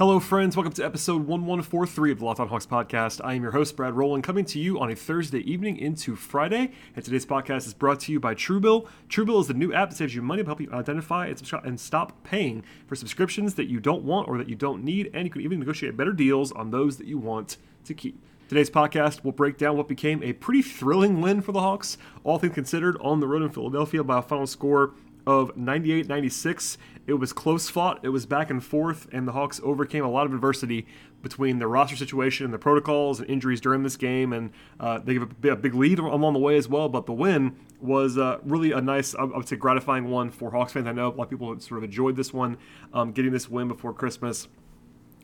Hello, friends. Welcome to episode 1143 of the Locked On Hawks podcast. I am your host, Brad Rowland, coming to you on a Thursday evening into Friday. And today's podcast is brought to you by Truebill. Truebill is the new app that saves you money to help you identify and stop paying for subscriptions that you don't want or that you don't need. And you can even negotiate better deals on those that you want to keep. Today's podcast will break down what became a pretty thrilling win for the Hawks, all things considered, on the road in Philadelphia by a final score of 98 96. It was close fought, it was back and forth, and the Hawks overcame a lot of adversity between the roster situation and the protocols and injuries during this game. And uh, they gave a, big lead along the way as well. But the win was uh, really a nice, I would say, gratifying one for Hawks fans. I know a lot of people sort of enjoyed this one, um, getting this win before Christmas.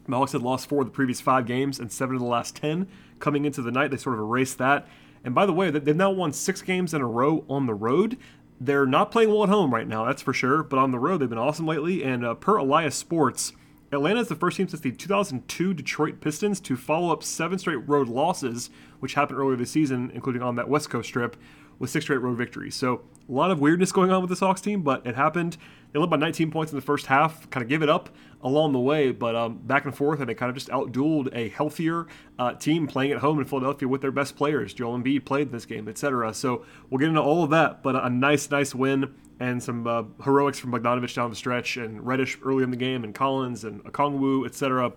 The Hawks had lost four of the previous five games and seven of the last 10 coming into the night. They sort of erased that. And by the way, they've now won six games in a row on the road. They're not playing well at home right now, that's for sure. But on the road, they've been awesome lately. And uh, per Elias Sports, Atlanta is the first team since the 2002 Detroit Pistons to follow up seven straight road losses, which happened earlier this season, including on that West Coast trip, with six straight road victories. So a lot of weirdness going on with the Sox team, but it happened. They led by 19 points in the first half, kind of give it up along the way, but um, back and forth, and they kind of just outdueled a healthier uh, team playing at home in Philadelphia with their best players. Joel Embiid played this game, etc. So we'll get into all of that, but a nice, nice win and some uh, heroics from Bogdanovic down the stretch and Reddish early in the game and Collins and Okongwu, etc.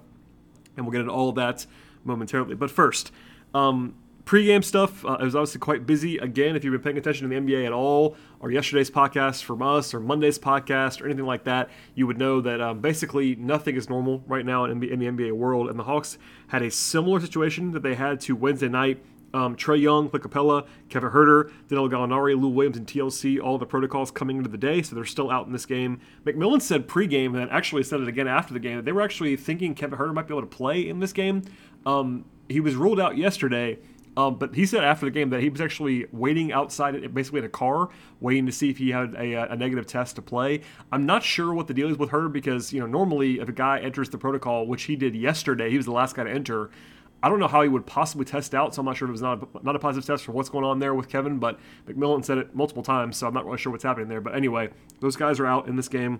And we'll get into all of that momentarily. But first, um, Pre-game stuff, uh, it was obviously quite busy. Again, if you've been paying attention to the NBA at all, or yesterday's podcast from us, or Monday's podcast, or anything like that, you would know that um, basically nothing is normal right now in, in, the NBA world. And the Hawks had a similar situation that they had to Wednesday night. Um, Trae Young, Clint Capela, Kevin Huerter, Danilo Gallinari, Lou Williams, and TLC, all the protocols coming into the day, so they're still out in this game. McMillan said pre-game, and then actually said it again after the game, that they were actually thinking Kevin Huerter might be able to play in this game. Um, he was ruled out yesterday um, but he said after the game that he was actually waiting outside, basically in a car, waiting to see if he had a, a, negative test to play. I'm not sure what the deal is with her because you know normally if a guy enters the protocol, which he did yesterday, he was the last guy to enter. I don't know how he would possibly test out, so I'm not sure if it was not a, not a positive test for what's going on there with Kevin. But McMillan said it multiple times, so I'm not really sure what's happening there. But anyway, those guys are out in this game,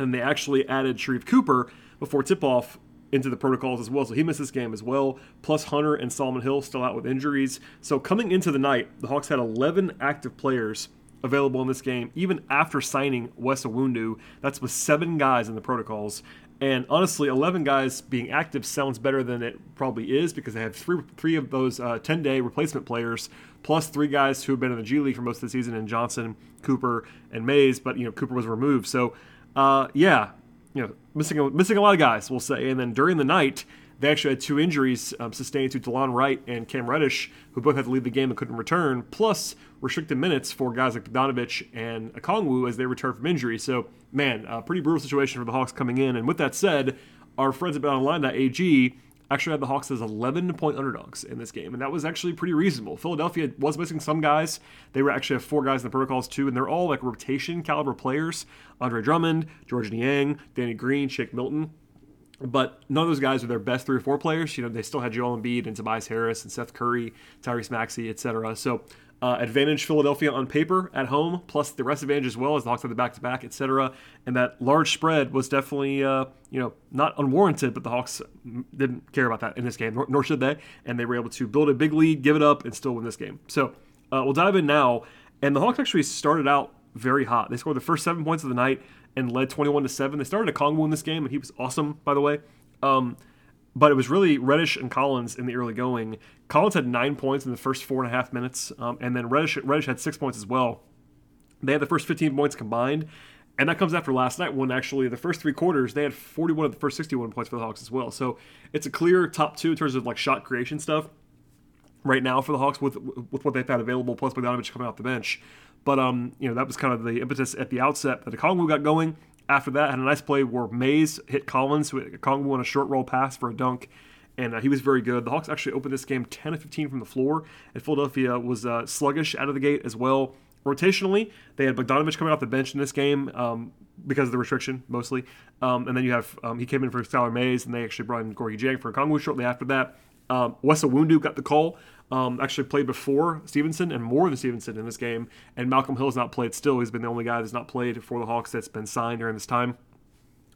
and they actually added Sharife Cooper before tip off into the protocols as well. So he missed this game as well. Plus Hunter and Solomon Hill still out with injuries. So coming into the night, the Hawks had 11 active players available in this game, even after signing Wes Iwundu. That's with seven guys in the protocols. And honestly, 11 guys being active sounds better than it probably is because they have three three of those 10 uh, day replacement players, plus three guys who have been in the G League for most of the season in Johnson, Cooper, and Mays. But you know Cooper was removed, so uh, yeah, you know, missing a, missing a lot of guys, we'll say. And then during the night, they actually had two injuries um, sustained to Delon Wright and Cam Reddish, who both had to leave the game and couldn't return, plus restricted minutes for guys like Bogdanovic and Okongwu as they return from injury. So, man, a pretty brutal situation for the Hawks coming in. And with that said, our friends at BetOnline.ag actually had the Hawks as 11 point underdogs in this game, and that was actually pretty reasonable. Philadelphia was missing some guys. They were actually have four guys in the protocols too, and they're all like rotation caliber players: Andre Drummond, Georges Niang, Danny Green, Shake Milton. But none of those guys are their best three or four players. You know, they still had Joel Embiid and Tobias Harris and Seth Curry, Tyrese Maxey, etc. So uh, advantage Philadelphia on paper at home, plus the rest advantage as well as the Hawks had the back to back, etc. And that large spread was definitely, uh, you know, not unwarranted, but the Hawks didn't care about that in this game, nor, nor, should they. And they were able to build a big lead, give it up, and still win this game. So uh, we'll dive in now. And the Hawks actually started out very hot. They scored the first seven points of the night and led 21 to seven. They started Okongwu in this game, and he was awesome, by the way. Um, but it was really Reddish and Collins in the early going. Collins had nine points in the first four and a half minutes, um, and then Reddish, Reddish had six points as well. They had the first 15 points combined, and that comes after last night when actually the first three quarters they had 41 of the first 61 points for the Hawks as well. So it's a clear top two in terms of like shot creation stuff right now for the Hawks with with what they've had available, plus Bogdanovic coming off the bench. But um, you know that was kind of the impetus at the outset that the Okongwu got going. After that, had a nice play where Mays hit Collins, who Okongwu on a short roll pass for a dunk, and uh, he was very good. The Hawks actually opened this game 10 of 15 from the floor, and Philadelphia was uh, sluggish out of the gate as well. rotationally, they had Bogdanovic coming off the bench in this game um, because of the restriction, mostly. Um, and then you have, um, he came in for Skylar Mays, and they actually brought in Gorgui Dieng for Okongwu shortly after that. Um, Wes Iwundu got the call. Um, actually played before Stephenson and more than Stephenson in this game. And Malcolm Hill has not played still. He's been the only guy that's not played for the Hawks that's been signed during this time.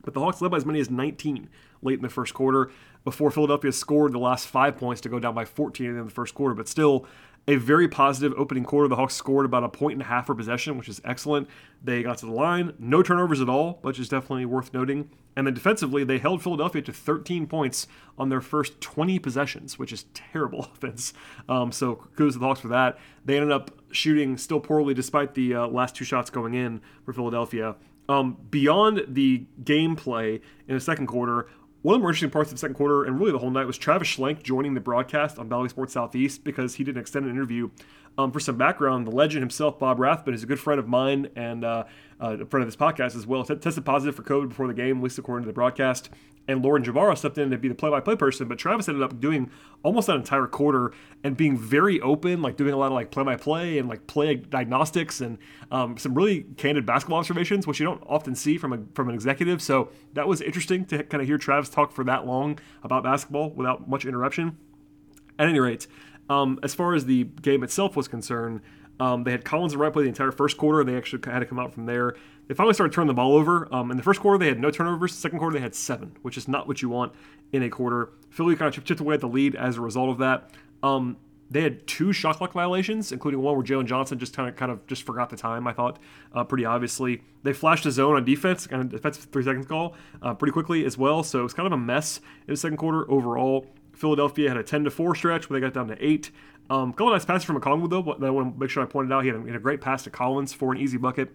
But the Hawks led by as many as 19 late in the first quarter before Philadelphia scored the last five points to go down by 14 in the first quarter. But still, a very positive opening quarter. The Hawks scored about a point and a half per possession, which is excellent. They got to the line, no turnovers at all, which is definitely worth noting. And then defensively, they held Philadelphia to 13 points on their first 20 possessions, which is terrible offense. Um, so kudos to the Hawks for that. They ended up shooting still poorly despite the uh, last two shots going in for Philadelphia. Um, beyond the gameplay in the second quarter, one of the more interesting parts of the second quarter and really the whole night was Travis Schlenk joining the broadcast on Bally Sports Southeast because he did an extended interview. Um, for some background, the legend himself, Bob Rathbun, is a good friend of mine and uh, uh, friend of this podcast as well. T- tested positive for COVID before the game, at least according to the broadcast and Lauren Jbara stepped in to be the play-by-play person, but Travis ended up doing almost that entire quarter and being very open, like doing a lot of like play-by-play and like play diagnostics and um, some really candid basketball observations, which you don't often see from a from an executive. So that was interesting to kind of hear Travis talk for that long about basketball without much interruption. At any rate, um, as far as the game itself was concerned, um, they had Collins and Wright play the entire first quarter, and they actually had to come out from there. They finally started turning the ball over. Um, in the first quarter, they had no turnovers. Second quarter, they had seven, which is not what you want in a quarter. Philly kind of chipped away at the lead as a result of that. Um, they had two shot clock violations, including one where Jalen Johnson just kind of kind of just forgot the time. I thought uh, pretty obviously they flashed a zone on defense, kind of defensive three seconds call, uh, pretty quickly as well. So it was kind of a mess in the second quarter overall. Philadelphia had a 10 to 4 stretch where they got down to 8. Um, couple nice passes from Okongwu, though, but I want to make sure I pointed out he had, a, he had a great pass to Collins for an easy bucket.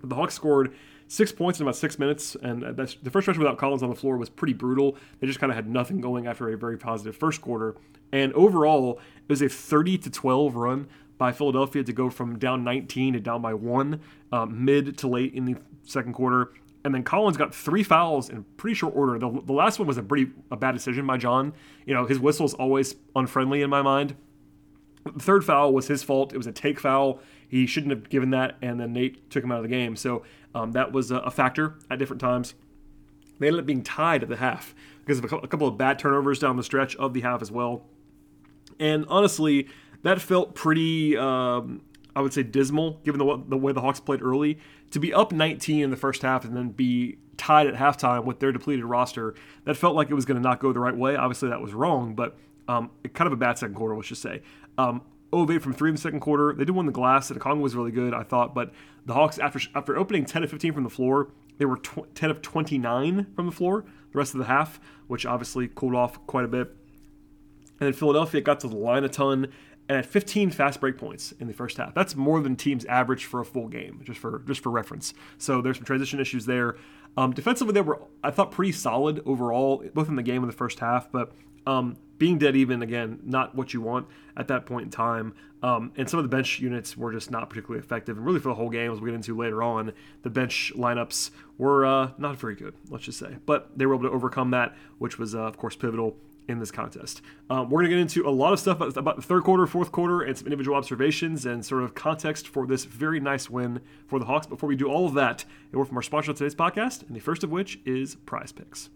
But the Hawks scored six points in about six minutes, and the first stretch without Collins on the floor was pretty brutal. They just kind of had nothing going after a very positive first quarter. And overall, it was a 30 to 12 run by Philadelphia to go from down 19 to down by one um, mid to late in the second quarter. And then Collins got three fouls in pretty short order. The, the last one was a pretty a bad decision by John. You know, his whistle is always unfriendly in my mind. The third foul was his fault. It was a take foul. He shouldn't have given that, and then Nate took him out of the game. So um, that was a, factor at different times. They ended up being tied at the half because of a couple of bad turnovers down the stretch of the half as well. And honestly, that felt pretty, um, I would say, dismal given the, the way the Hawks played early. To be up 19 in the first half and then be tied at halftime with their depleted roster, that felt like it was going to not go the right way. Obviously, that was wrong, but um, kind of a bad second quarter, let's just say. Um, 0 from 3 in the second quarter. They did win the glass, and Kong was really good, I thought. But the Hawks, after after opening 10 of 15 from the floor, they were tw- 10 of 29 from the floor the rest of the half, which obviously cooled off quite a bit. And then Philadelphia got to the line a ton and had 15 fast break points in the first half. That's more than teams average for a full game, just for just for reference. So there's some transition issues there. Um, defensively, they were I thought pretty solid overall, both in the game and the first half. But um, being dead even again, not what you want at that point in time. Um, and some of the bench units were just not particularly effective. And really, for the whole game, as we get into later on, the bench lineups were uh, not very good. Let's just say, but they were able to overcome that, which was uh, of course pivotal in this contest. Um, we're going to get into a lot of stuff about, the third quarter, fourth quarter, and some individual observations and sort of context for this very nice win for the Hawks. Before we do all of that, word from our sponsor of today's podcast, and the first of which is Prize Picks.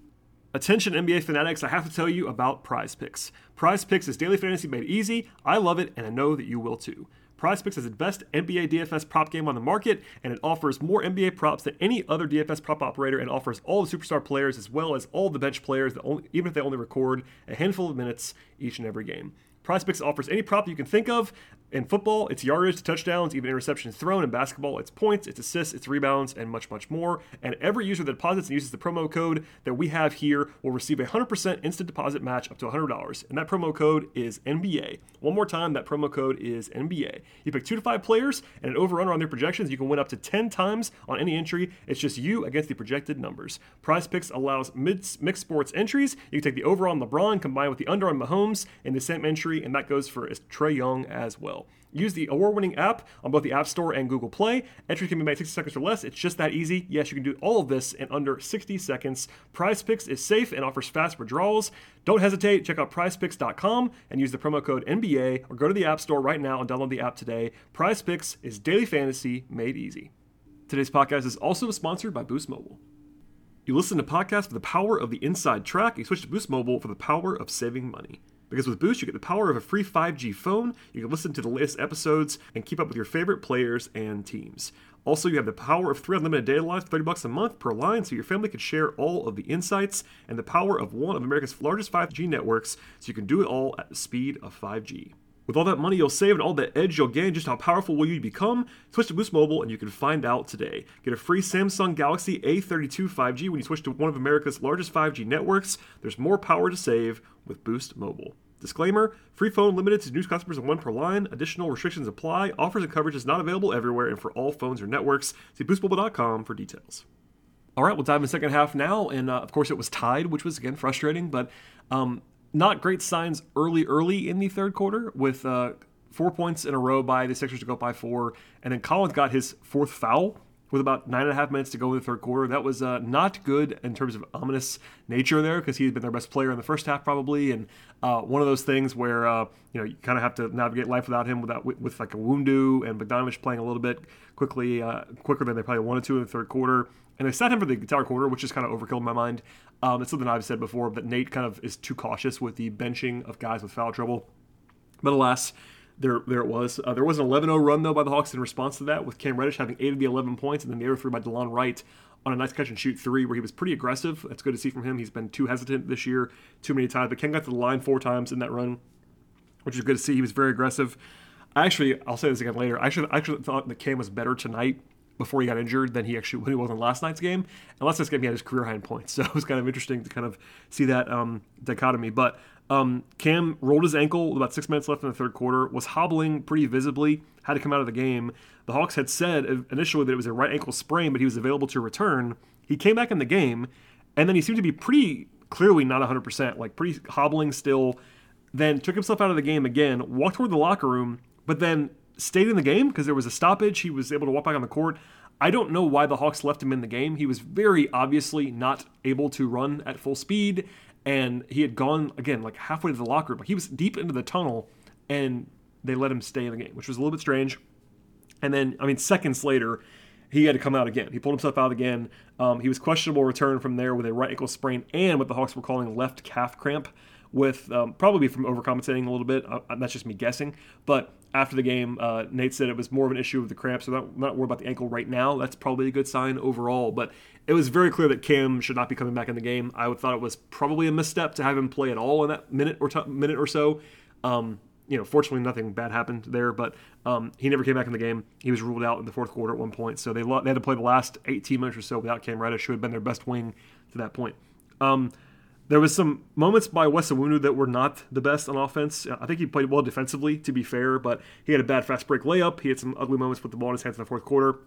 Attention NBA fanatics, I have to tell you about Prize Picks. Prize Picks is daily fantasy made easy. I love it, and I know that you will too. Prize Picks is the best NBA DFS prop game on the market, and it offers more NBA props than any other DFS prop operator, and offers all the superstar players as well as all the bench players, that only, even if they only record a handful of minutes each and every game. Prize Picks offers any prop you can think of. In football, it's yardage to touchdowns, even interceptions thrown. In basketball, it's points, it's assists, it's rebounds, and much, much more. And every user that deposits and uses the promo code that we have here will receive a 100% instant deposit match up to $100. And that promo code is NBA. One more time, that promo code is NBA. You pick two to five players and an over-under on their projections. You can win up to 10 times on any entry. It's just you against the projected numbers. Prize Picks allows mixed sports entries. You can take the over on LeBron combined with the under on Mahomes in the same entry, and that goes for Trae Young as well. Use the award winning app on both the App Store and Google Play. Entries can be made 60 seconds or less. It's just that easy. Yes, you can do all of this in under 60 seconds. Prize Picks is safe and offers fast withdrawals. Don't hesitate. Check out prizepicks.com and use the promo code NBA or go to the App Store right now and download the app today. Prize Picks is daily fantasy made easy. Today's podcast is also sponsored by Boost Mobile. You listen to podcasts for the power of the inside track. You switch to Boost Mobile for the power of saving money. Because with Boost, you get the power of a free 5G phone, you can listen to the latest episodes, and keep up with your favorite players and teams. Also, you have the power of three unlimited data lines, 30 bucks a month per line, so your family can share all of the insights, and the power of one of America's largest 5G networks, so you can do it all at the speed of 5G. With all that money you'll save and all that edge you'll gain, just how powerful will you become? Switch to Boost Mobile and you can find out today. Get a free Samsung Galaxy A32 5G when you switch to one of America's largest 5G networks. There's more power to save with Boost Mobile. Disclaimer free phone limited to new customers and one per line. Additional restrictions apply. Offers and coverage is not available everywhere and for all phones or networks. See boostmobile.com for details. All right, we'll dive in the second half now. And uh, of course, it was tied, which was again frustrating, but um, not great signs early, early in the third quarter with uh, four points in a row by the Sixers to go up by four. And then Collins got his fourth foul with about nine and a half minutes to go in the third quarter. That was uh, not good in terms of ominous nature there because he had been their best player in the first half probably, and uh, one of those things where uh, you know you kind of have to navigate life without him without with, with like Iwundu and Bogdanovic playing a little bit quickly uh, quicker than they probably wanted to in the third quarter. And they sat him for the entire quarter, which is kind of overkill in my mind. Um, it's something I've said before, that Nate kind of is too cautious with the benching of guys with foul trouble. But alas, there, there it was. Uh, there was an 11-0 run though by the Hawks in response to that, with Cam Reddish having eight of the 11 points, and then the other three by Delon Wright on a nice catch and shoot three, where he was pretty aggressive. That's good to see from him. He's been too hesitant this year, too many times. But Cam got to the line four times in that run, which is good to see. He was very aggressive. Actually, I'll say this again later. I actually, I actually thought that Cam was better tonight before he got injured than he actually when he was in last night's game. And last night's game he had his career high in points, so it was kind of interesting to kind of see that um, dichotomy. But um, Cam rolled his ankle with about six minutes left in the third quarter, was hobbling pretty visibly, had to come out of the game. The Hawks had said initially that it was a right ankle sprain, but he was available to return. He came back in the game, and then he seemed to be pretty clearly not 100%, like pretty hobbling still. Then took himself out of the game again, walked toward the locker room, but then stayed in the game because there was a stoppage. He was able to walk back on the court. I don't know why the Hawks left him in the game. He was very obviously not able to run at full speed, and he had gone again like halfway to the locker room. He was deep into the tunnel, and they let him stay in the game, which was a little bit strange. And then, I mean, seconds later, he had to come out again. He pulled himself out again. Um, he was questionable return from there with a right ankle sprain and what the Hawks were calling left calf cramp, with um, probably from overcompensating a little bit. Uh, that's just me guessing, but after the game, uh, Nate said it was more of an issue with the cramp, so not, not worried about the ankle right now. That's probably a good sign overall. But it was very clear that Cam should not be coming back in the game. I thought it was probably a misstep to have him play at all in that minute or t- minute or so. Um, you know, fortunately, nothing bad happened there, but um, he never came back in the game. He was ruled out in the fourth quarter at one point, so they, lo- they had to play the last 18 minutes or so without Cam Reddish, who had been their best wing to that point. Um, there was some moments by Wes Iwundu that were not the best on offense. I think he played well defensively, to be fair, but he had a bad fast break layup. He had some ugly moments with the ball in his hands in the fourth quarter.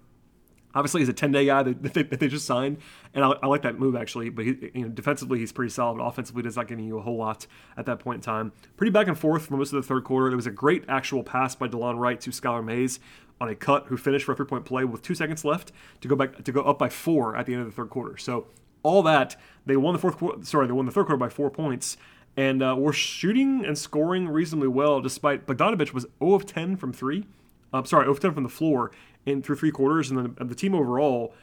Obviously, he's a 10 day guy that they, that they, just signed, and I, I, like that move actually. But he, you know, defensively, he's pretty solid. Offensively, does not giving you a whole lot at that point in time. Pretty back and forth for most of the third quarter. There was a great actual pass by Delon Wright to Skylar Mays on a cut, who finished for a three point play with two seconds left to go back to go up by four at the end of the third quarter. So all that they won the fourth quarter. Sorry, they won the third quarter by four points, and uh, were shooting and scoring reasonably well. Despite Bogdanovic was 0 of 10 from three. Uh, sorry, 0 of 10 from the floor in through three quarters, and then the team overall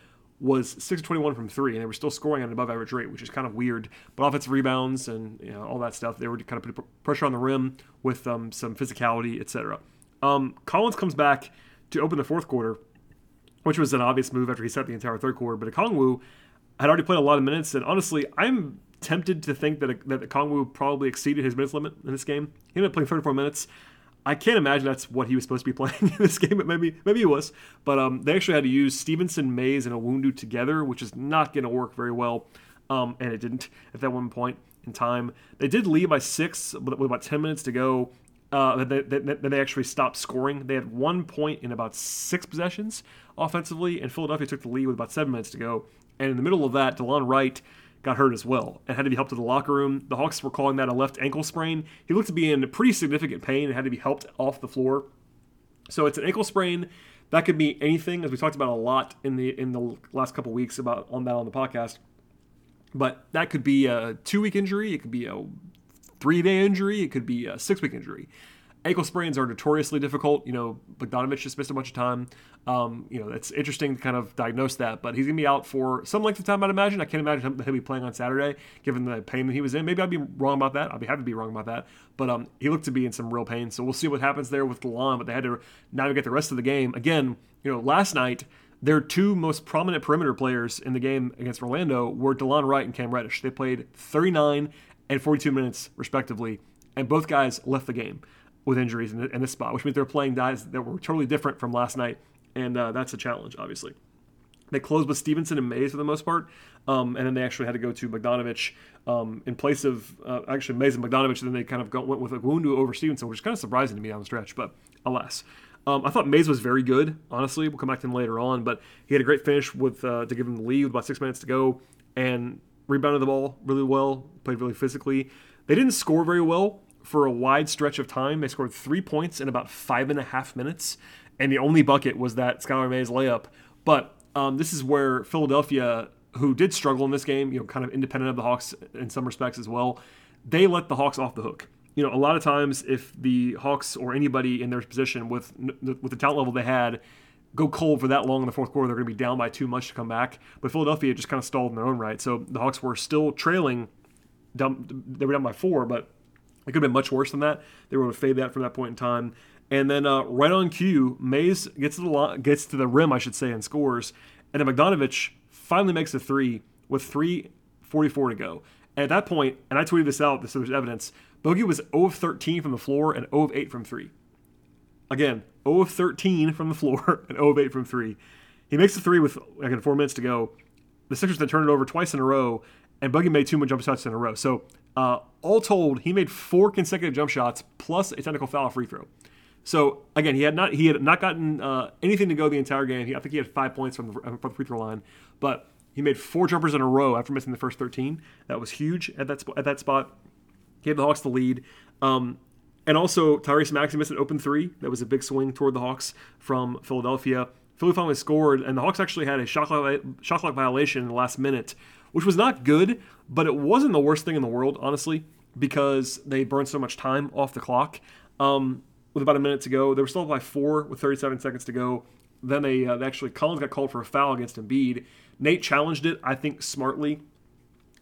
was 6 of 21 from three, and they were still scoring at an above average rate, which is kind of weird. But offensive rebounds and you know, all that stuff, they were kind of putting pressure on the rim with um, some physicality, etc. Um, Collins comes back to open the fourth quarter, which was an obvious move after he set the entire third quarter. But Okongwu had already played a lot of minutes, and honestly, I'm tempted to think that that Okongwu probably exceeded his minutes limit in this game. He ended up playing 34 minutes. I can't imagine that's what he was supposed to be playing in this game, but maybe maybe he was. But um, they actually had to use Stephenson, Mays, and Iwundu together, which is not going to work very well, um, and it didn't at that one point in time. They did lead by six with about 10 minutes to go. Uh, they, they, they, actually stopped scoring. They had one point in about six possessions offensively, and Philadelphia took the lead with about seven minutes to go. And in the middle of that, Delon Wright got hurt as well and had to be helped to the locker room. The Hawks were calling that a left ankle sprain. He looked to be in pretty significant pain and had to be helped off the floor So it's an ankle sprain. That could be anything, as we talked about a lot in the in the last couple weeks about on that on the podcast. But that could be a two week injury. It could be a three day injury. It could be a six week injury. Ankle sprains are notoriously difficult. You know, Bogdanovic just missed a bunch of time. Um, you know, it's interesting to kind of diagnose that, but he's going to be out for some length of time, I'd imagine. I can't imagine he'll be playing on Saturday, given the pain that he was in. Maybe I'd be wrong about that. I'd be happy to be wrong about that. But um, he looked to be in some real pain. So we'll see what happens there with DeLon, but they had to navigate the rest of the game. Again, you know, last night, their two most prominent perimeter players in the game against Orlando were DeLon Wright and Cam Reddish. They played 39 and 42 minutes, respectively, and both guys left the game with injuries in, in this spot, which means they're playing guys that were totally different from last night, and uh, that's a challenge, obviously. They closed with Stephenson and Mays for the most part, um, and then they actually had to go to Bogdanovic um, in place of uh, actually Mays and Bogdanovic. And then they kind of went with Iwundu over Stephenson, which is kind of surprising to me down the stretch, but alas. Um, I thought Mays was very good, honestly. We'll come back to him later on, but he had a great finish with uh, to give him the lead with about six minutes to go, and rebounded the ball really well, played really physically. They didn't score very well for a wide stretch of time. They scored three points in about five and a half minutes, and the only bucket was that Skylar Mays layup. But um, this is where Philadelphia, who did struggle in this game, you know, kind of independent of the Hawks in some respects as well, they let the Hawks off the hook. You know, a lot of times if the Hawks or anybody in their position with with the talent level they had go cold for that long in the fourth quarter, they're going to be down by too much to come back. But Philadelphia just kind of stalled in their own right. So the Hawks were still trailing. Down, they were down by four, but it could have been much worse than that. They were able to fade that from that point in time. And then uh, right on cue, Mays gets to the gets to the rim, I should say, and scores. And then Bogdanovich finally makes a three with 3:44 to go. And at that point, and I tweeted this out, so there's evidence. Bogey was 0 of 13 from the floor and 0 of 8 from three. Again, 0 of 13 from the floor and 0 of 8 from three. He makes the three with again four minutes to go. The Sixers then turn it over twice in a row, and Bogey made two more jump shots in a row. So uh, all told, he made four consecutive jump shots plus a technical foul free throw. So again, he had not he had not gotten uh, anything to go the entire game. He, I think he had five points from the, from the free throw line, but he made four jumpers in a row after missing the first 13. That was huge at that at that spot. Gave the Hawks the lead. Um, and also Tyrese Maxey missed an open three. That was a big swing toward the Hawks from Philadelphia. Philly finally scored, and the Hawks actually had a shot clock, shot clock violation in the last minute, which was not good, but it wasn't the worst thing in the world, honestly, because they burned so much time off the clock. Um, with about a minute to go, they were still up by four with 37 seconds to go. Then they, uh, they actually Collins got called for a foul against Embiid. Nate challenged it, I think, smartly.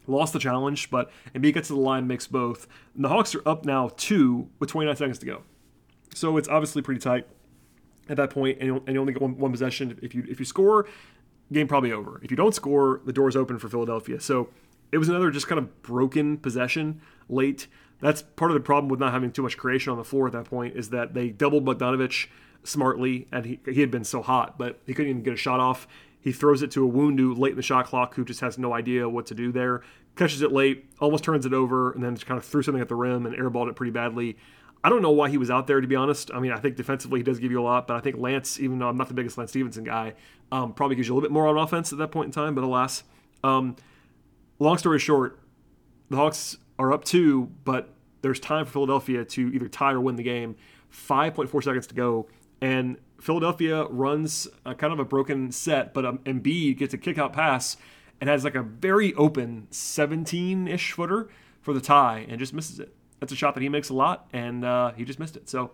Lost the challenge, but Embiid gets to the line, makes both. And the Hawks are up now two with 29 seconds to go. So it's obviously pretty tight at that point, and you, and you only get one, one possession. If you if you score, game probably over. If you don't score, the door's open for Philadelphia. So it was another just kind of broken possession late. That's part of the problem with not having too much creation on the floor at that point is that they doubled Bogdanovic smartly, and he, he had been so hot, but he couldn't even get a shot off. He throws it to Iwundu late in the shot clock, who just has no idea what to do there. Catches it late, almost turns it over, and then just kind of threw something at the rim and airballed it pretty badly. I don't know why he was out there, to be honest. I mean, I think defensively he does give you a lot, but I think Lance, even though I'm not the biggest Lance Stephenson guy, um, probably gives you a little bit more on offense at that point in time, but alas. Um, long story short, the Hawks are up two, but there's time for Philadelphia to either tie or win the game. 5.4 seconds to go, and Philadelphia runs a kind of a broken set, but um, Embiid gets a kick out pass and has like a very open 17 ish footer for the tie and just misses it. That's a shot that he makes a lot, and uh, he just missed it. So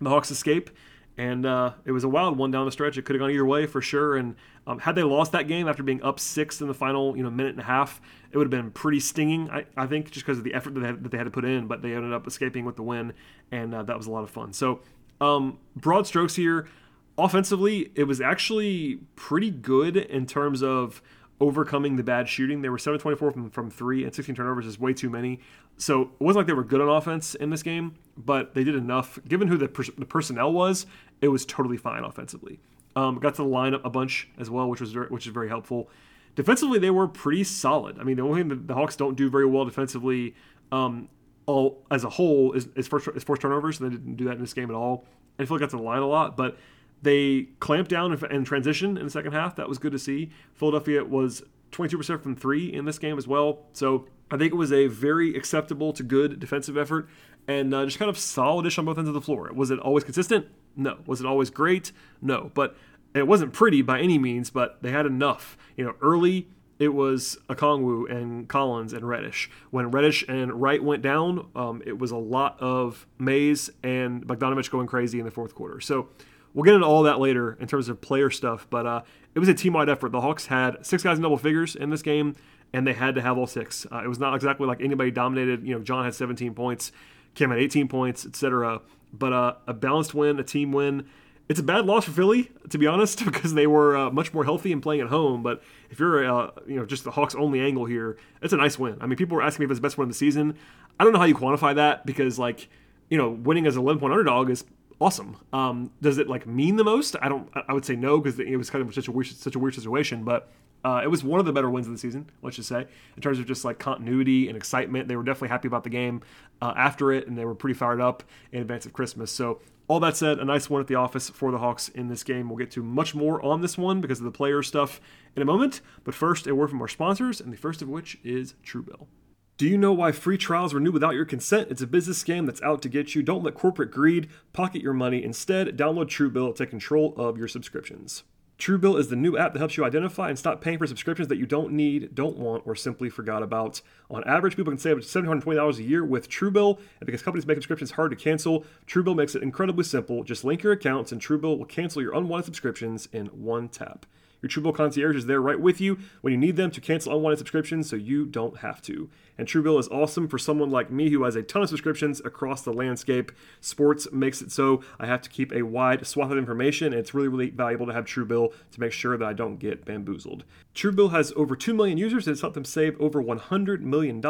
the Hawks escape, and uh, it was a wild one down the stretch. It could have gone either way for sure. And um, had they lost that game after being up six in the final, you know, minute and a half, it would have been pretty stinging. I, I think just because of the effort that they, had, that they, had, to put in. But they ended up escaping with the win, and uh, that was a lot of fun. So um, broad strokes here. Offensively, it was actually pretty good in terms of overcoming the bad shooting. They were 724 from, from three, and 16 turnovers is way too many. So it wasn't like they were good on offense in this game, but they did enough. Given who the, the personnel was, it was totally fine offensively. Um, got to the line a bunch as well, which was which is very helpful. Defensively, they were pretty solid. I mean, the only thing that the Hawks don't do very well defensively, um, all as a whole, is, is, forced, is forced turnovers. And they didn't do that in this game at all. I feel like got to the line a lot, but they clamped down and transition in the second half. That was good to see. Philadelphia was 22% from three in this game as well. So I think it was a very acceptable to good defensive effort and uh, just kind of solidish on both ends of the floor. Was it always consistent? No. Was it always great? No. But it wasn't pretty by any means, but they had enough. You know, early it was Okongwu and Collins and Reddish. When Reddish and Wright went down, um, it was a lot of Mays and Bogdanovic going crazy in the fourth quarter. So we'll get into all that later in terms of player stuff, but uh, it was a team wide effort. The Hawks had six guys in double figures in this game, and they had to have all six. Uh, it was not exactly like anybody dominated. You know, John had 17 points, Cam had 18 points, etc. But uh, a balanced win, a team win. It's a bad loss for Philly, to be honest, because they were uh, much more healthy and playing at home. But if you're, uh, you know, just the Hawks only angle here, it's a nice win. I mean, people were asking me if it's the best win of the season. I don't know how you quantify that because, like, you know, winning as an 11 point underdog is awesome. Um, does it like mean the most? I don't. I would say no because it was kind of such a weird, such a weird situation. But uh, it was one of the better wins of the season, let's just say, in terms of just like continuity and excitement. They were definitely happy about the game uh, after it, and they were pretty fired up in advance of Christmas. So, all that said, a nice one at the office for the Hawks in this game. We'll get to much more on this one because of the player stuff in a moment. But first, a word from our sponsors, and the first of which is Truebill. Do you know why free trials renew without your consent? It's a business scam that's out to get you. Don't let corporate greed pocket your money. Instead, download Truebill to take control of your subscriptions. Truebill is the new app that helps you identify and stop paying for subscriptions that you don't need, don't want, or simply forgot about. On average, people can save up to $720 a year with Truebill, and because companies make subscriptions hard to cancel, Truebill makes it incredibly simple. Just link your accounts, and Truebill will cancel your unwanted subscriptions in one tap. Your Truebill concierge is there right with you when you need them to cancel unwanted subscriptions so you don't have to. And Truebill is awesome for someone like me who has a ton of subscriptions across the landscape. Sports makes it so I have to keep a wide swath of information, and it's really, really valuable to have Truebill to make sure that I don't get bamboozled. Truebill has over 2 million users and it's helped them save over $100 million.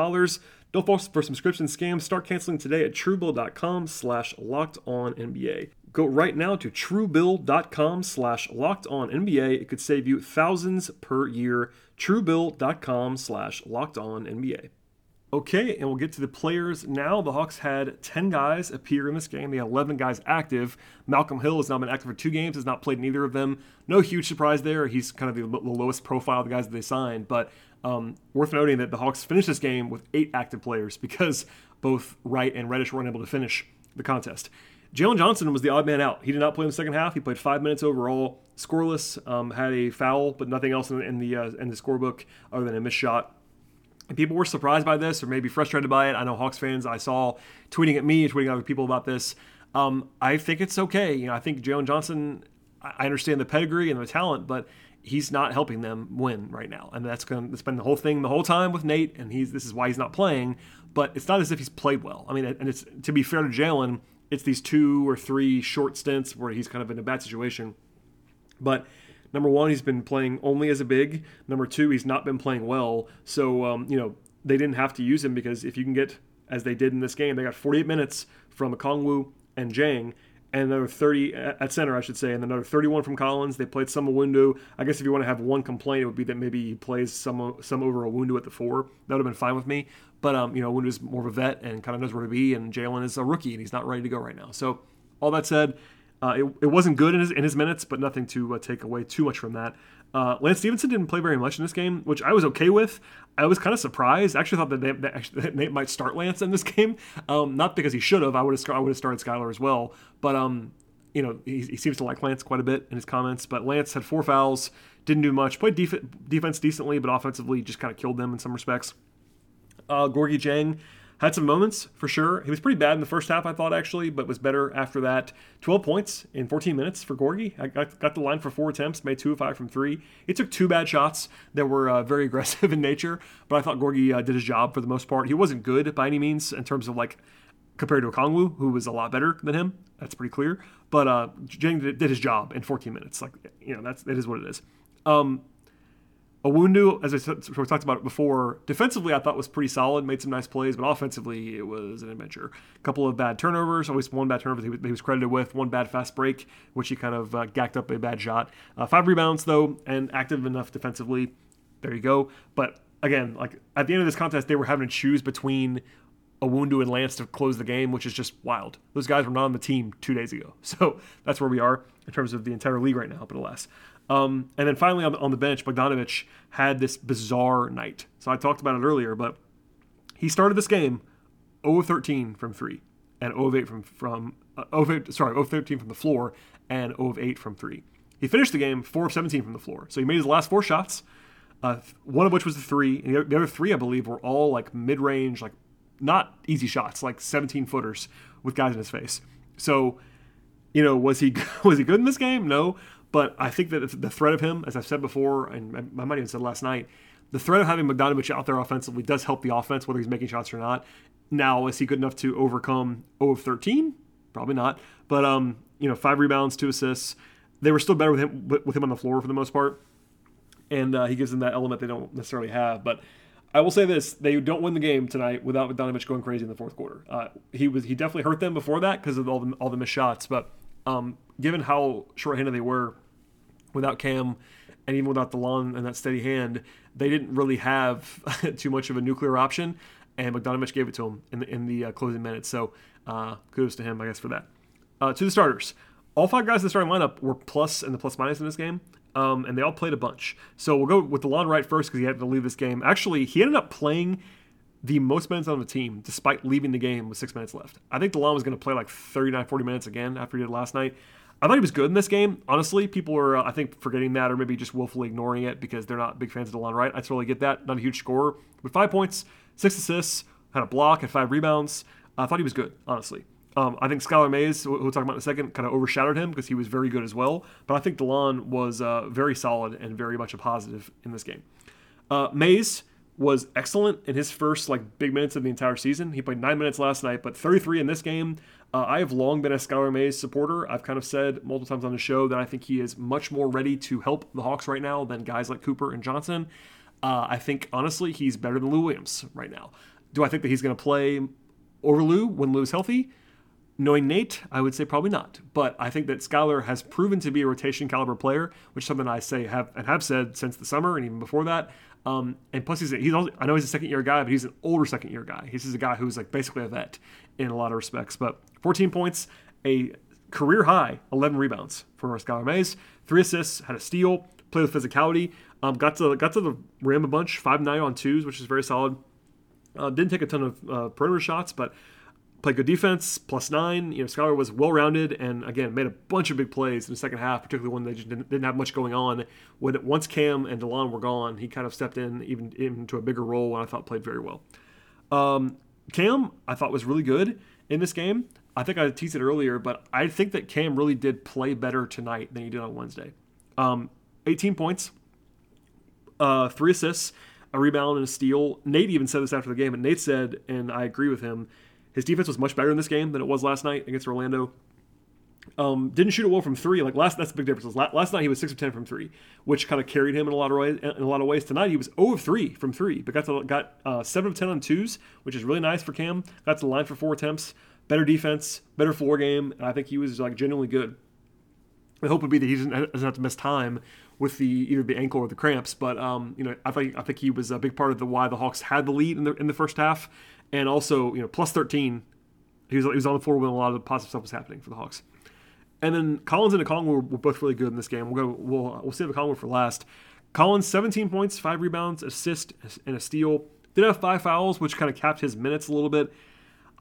Don't fall for subscription scams. Start canceling today at truebill.com slash locked on NBA. Go right now to truebill.com slash locked on NBA. It could save you thousands per year. Truebill.com slash locked on NBA. Okay, and we'll get to the players now. The Hawks had 10 guys appear in this game. They had 11 guys active. Malcolm Hill has now been active for two games, has not played in either of them. No huge surprise there. He's kind of the, the lowest profile of the guys that they signed. But um, worth noting that the Hawks finished this game with eight active players because both Wright and Reddish were unable to finish the contest. Jalen Johnson was the odd man out. He did not play in the second half. He played five minutes overall, scoreless. Um, had a foul, but nothing else in, in the uh, in the scorebook other than a missed shot. And people were surprised by this, or maybe frustrated by it. I know Hawks fans I saw tweeting at me, tweeting at other people about this. Um, I think it's okay. You know, I think Jalen Johnson. I understand the pedigree and the talent, but he's not helping them win right now, and that's going to spend the whole thing the whole time with Nate, and he's this is why he's not playing. But it's not as if he's played well. I mean, and it's to be fair to Jalen, it's these two or three short stints where he's kind of in a bad situation. But number one, he's been playing only as a big. Number two, he's not been playing well. So um, you know they didn't have to use him because if you can get as they did in this game, they got 48 minutes from Okongwu and Dieng, and another 30 at center, I should say, and another 31 from Collins. They played some Iwundu. I guess if you want to have one complaint, it would be that maybe he plays some some over Iwundu at the four. That would have been fine with me. But um, you know, Iwundu's more of a vet and kind of knows where to be, and Jalen is a rookie and he's not ready to go right now. So all that said, uh, it, it wasn't good in his in his minutes, but nothing to uh, take away too much from that. Uh, Lance Stevenson didn't play very much in this game, which I was okay with. I was kind of surprised. I actually thought that, they, that, actually, that might start Lance in this game, um, not because he should have. I would have I would have started Skylar as well, but um, you know, he, he, seems to like Lance quite a bit in his comments. But Lance had four fouls, didn't do much, played def- defense decently, but offensively just kind of killed them in some respects. Uh, Gorgui Dieng had some moments for sure. He was pretty bad in the first half, I thought actually, but was better after that. 12 points in 14 minutes for Gorgui. I got, got the line for four attempts, made two of five from three. He took two bad shots that were uh, very aggressive in nature, but I thought Gorgui uh, did his job for the most part. He wasn't good by any means in terms of like compared to Okongwu, who was a lot better than him. That's pretty clear. But uh, Dieng did, did his job in 14 minutes. Like you know, that's that is what it is. Um, Iwundu, as I of talked about it before, defensively I thought was pretty solid, made some nice plays, but offensively it was an adventure. A couple of bad turnovers, always one bad turnover he was, he was credited with, one bad fast break, which he kind of uh, gacked up a bad shot. Uh, five rebounds though, and active enough defensively. There you go. But again, like at the end of this contest, they were having to choose between Iwundu and Lance to close the game, which is just wild. Those guys were not on the team two days ago. So that's where we are in terms of the entire league right now, but alas. Um, and then finally on the, on the bench, Bogdanovic had this bizarre night. So I talked about it earlier, but he started this game 0 13 from three and 0 8 from, from uh, 0 sorry 0 13 from the floor and 0 of 8 from three. He finished the game 4 of 17 from the floor, so he made his last four shots. Uh, one of which was the three, and the other three, I believe, were all like mid-range, like not easy shots, like 17 footers with guys in his face. So, you know, was he was he good in this game? No, but I think that the threat of him, as I've said before, and I might even said last night, the threat of having Bogdanovic out there offensively does help the offense, whether he's making shots or not. Now, is he good enough to overcome 0 of 13? Probably not. But um, you know, five rebounds, two assists. They were still better with him with him on the floor for the most part, and uh, he gives them that element they don't necessarily have. But I will say this: they don't win the game tonight without Bogdanovic going crazy in the fourth quarter. Uh, he was he definitely hurt them before that because of all the all the missed shots. But um, given how short-handed they were without Cam and even without DeLon and that steady hand, they didn't really have too much of a nuclear option. And Bogdanovic gave it to him in the, in the uh, closing minutes. So uh, kudos to him, I guess, for that. Uh, to the starters, all five guys in the starting lineup were plus and the plus minus in this game. Um, and they all played a bunch. So we'll go with DeLon Wright first because he had to leave this game. Actually, he ended up playing the most minutes on the team despite leaving the game with six minutes left. I think DeLon was going to play like 39, 40 minutes again after he did last night. I thought he was good in this game. Honestly, people were, uh, I think, forgetting that or maybe just willfully ignoring it because they're not big fans of DeLon Wright. I totally get that. Not a huge scorer, but five points, six assists, had a block, had five rebounds. I thought he was good, honestly. Um, I think Skylar Mays, who we'll talk about in a second, kind of overshadowed him because he was very good as well. But I think DeLon was uh, very solid and very much a positive in this game. Uh, Mays was excellent in his first like big minutes of the entire season. He played nine minutes last night, but 33 in this game. Uh, I have long been a Skylar Mays supporter. I've kind of said multiple times on the show that I think he is much more ready to help the Hawks right now than guys like Cooper and Johnson. Uh, I think honestly he's better than Lou Williams right now. Do I think that he's going to play over Lou when Lou's healthy? Knowing Nate, I would say probably not. But I think that Skylar has proven to be a rotation caliber player, which is something I say have and have said since the summer and even before that. Um, and plus, he's, a, he's also, I know he's a second year guy, but he's an older second year guy. He's just a guy who's like basically a vet in a lot of respects. But 14 points, a career high 11 rebounds for Skylar Mays, three assists, had a steal, played with physicality, um, got to got to the rim a bunch, five nine on twos, which is very solid. Uh, didn't take a ton of uh, perimeter shots, but played good defense, plus nine. You know, Skylar was well rounded and again made a bunch of big plays in the second half, particularly when they just didn't, didn't have much going on. When once Cam and DeLon were gone, he kind of stepped in even into a bigger role and I thought played very well. Um, Cam, I thought was really good in this game. I think I teased it earlier, but I think that Cam really did play better tonight than he did on Wednesday. Um, 18 points, uh, three assists, a rebound, and a steal. Nate even said this after the game, and Nate said, and I agree with him, his defense was much better in this game than it was last night against Orlando. Um, didn't shoot it well from three. Like last, that's the big difference. Last night he was six of ten from three, which kind of carried him in a lot of ways. In a lot of ways, tonight he was 0 of three from three, but got to, got uh, seven of ten on twos, which is really nice for Cam. Got to the line for four attempts. Better defense, better floor game, and I think he was like genuinely good. The hope would be that he doesn't, doesn't have to miss time with the either the ankle or the cramps. But um, you know, I think I think he was a big part of the why the Hawks had the lead in the in the first half, and also you know plus 13 he was, he was on the floor when a lot of the positive stuff was happening for the Hawks. And then Collins and Okongwu were, were both really good in this game. We'll go. We'll we'll save Okongwu for last. Collins, 17 points, five rebounds, assist, and a steal. Did have five fouls, which kind of capped his minutes a little bit.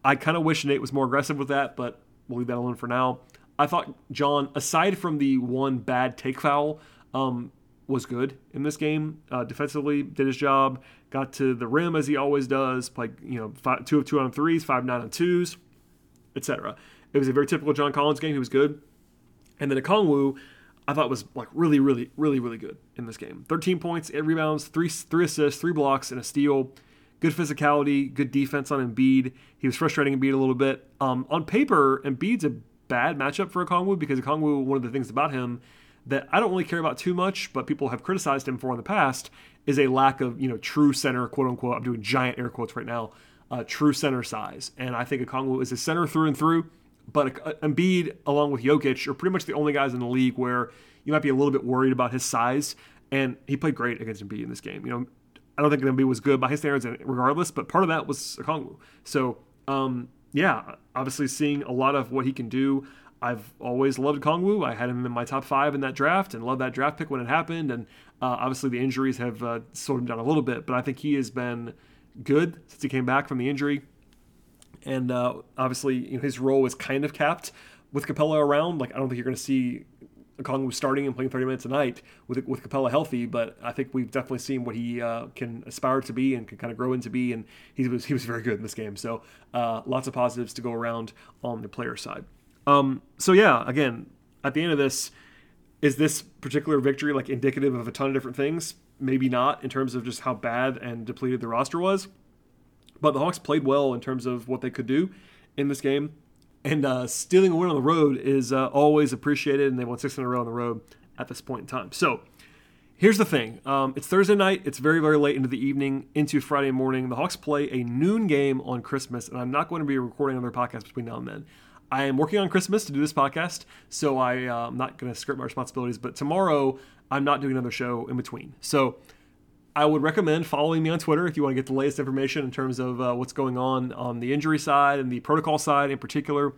I kind of wish Nate was more aggressive with that, but we'll leave that alone for now. I thought John, aside from the one bad take foul, um, was good in this game. Uh, defensively, did his job. Got to the rim as he always does. Played you know five, two of two on threes, five nine on twos etc. It was a very typical John Collins game. He was good. And then Okongwu, I thought was like really, really, really, really good in this game. 13 points, eight rebounds, three three assists, three blocks, and a steal. Good physicality, good defense on Embiid. He was frustrating Embiid a little bit. Um, on paper, Embiid's a bad matchup for a Okongwu because Okongwu, one of the things about him that I don't really care about too much, but people have criticized him for in the past, is a lack of you know true center, quote unquote. I'm doing giant air quotes right now uh, true center size. And I think Okongwu is a center through and through. But uh, Embiid, along with Jokic, are pretty much the only guys in the league where you might be a little bit worried about his size. And he played great against Embiid in this game. You know, I don't think Embiid was good by his standards, regardless. But part of that was Okongwu. So, um, yeah, obviously seeing a lot of what he can do. I've always loved Okongwu. I had him in my top five in that draft and loved that draft pick when it happened. And uh, obviously the injuries have uh, slowed him down a little bit, but I think he has been good since he came back from the injury. and uh, obviously you know, his role is kind of capped with Capela around. Like I don't think you're going to see Okongwu starting and playing 30 minutes a night with with Capela healthy, but I think we've definitely seen what he uh, can aspire to be and can kind of grow into be, and he was he was very good in this game. So uh, lots of positives to go around on the player side. Um, so yeah, again, at the end of this, is this particular victory like indicative of a ton of different things? Maybe not in terms of just how bad and depleted the roster was, but the Hawks played well in terms of what they could do in this game. And uh, stealing a win on the road is uh, always appreciated, and they won six in a row on the road at this point in time. So here's the thing um, it's Thursday night, it's very, very late into the evening, into Friday morning. The Hawks play a noon game on Christmas, and I'm not going to be recording another podcast between now and then. I am working on Christmas to do this podcast, so I, uh, I'm not going to skirt my responsibilities, but tomorrow I'm not doing another show in between. So I would recommend following me on Twitter if you want to get the latest information in terms of uh, what's going on on the injury side and the protocol side in particular.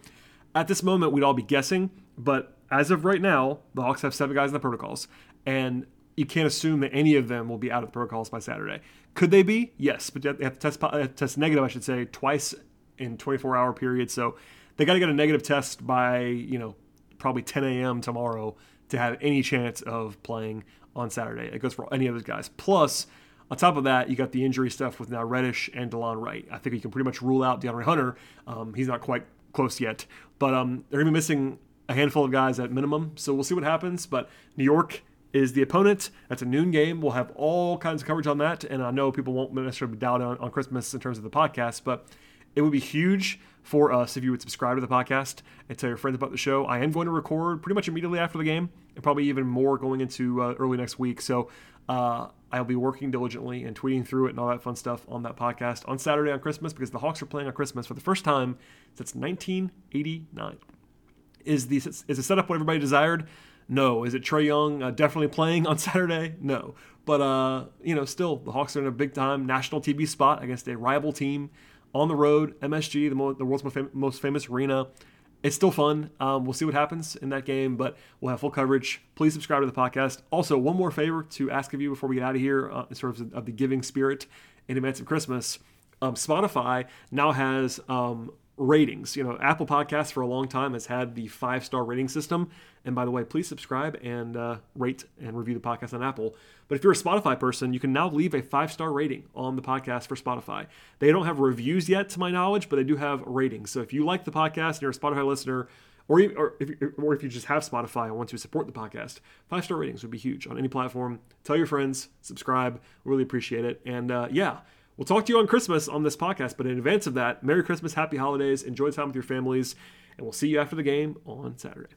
At this moment, we'd all be guessing, but as of right now, the Hawks have seven guys in the protocols, and you can't assume that any of them will be out of the protocols by Saturday. Could they be? Yes, but they have to test, uh, test negative, I should say, twice in 24 hour period. So they got to get a negative test by you know probably 10 a.m. tomorrow to have any chance of playing on Saturday. It goes for any of those guys. Plus, on top of that, you got the injury stuff with now Reddish and Delon Wright. I think you can pretty much rule out DeAndre Hunter. Um, he's not quite close yet, but um, they're gonna be missing a handful of guys at minimum. So we'll see what happens. But New York is the opponent. That's a noon game. We'll have all kinds of coverage on that, and I know people won't necessarily be dialed on, on Christmas in terms of the podcast, but it would be huge for us if you would subscribe to the podcast and tell your friends about the show. I am going to record pretty much immediately after the game, and probably even more going into uh, early next week. So uh, I'll be working diligently and tweeting through it and all that fun stuff on that podcast on Saturday on Christmas because the Hawks are playing on Christmas for the first time since 1989. Is the is the setup what everybody desired? No. Is it Trae Young uh, definitely playing on Saturday? No. But uh, you know, still the Hawks are in a big time national TV spot against a rival team on the road, MSG, the, mo- the world's most, fam- most, famous arena. It's still fun. Um, we'll see what happens in that game, but we'll have full coverage. Please subscribe to the podcast. Also, one more favor to ask of you before we get out of here, uh, in sort of, of the giving spirit in advance of Christmas. Um, Spotify now has um, ratings. You know, Apple Podcasts for a long time has had the five star rating system. And by the way, please subscribe and uh, rate and review the podcast on Apple. But if you're a Spotify person, you can now leave a five star rating on the podcast for Spotify. They don't have reviews yet, to my knowledge, but they do have ratings. So if you like the podcast and you're a Spotify listener, or, or, if, or if you just have Spotify and want to support the podcast, five star ratings would be huge on any platform. Tell your friends, subscribe. Really appreciate it. And uh, yeah, We'll talk to you on Christmas on this podcast, but in advance of that, Merry Christmas, Happy Holidays, enjoy time with your families, and we'll see you after the game on Saturday.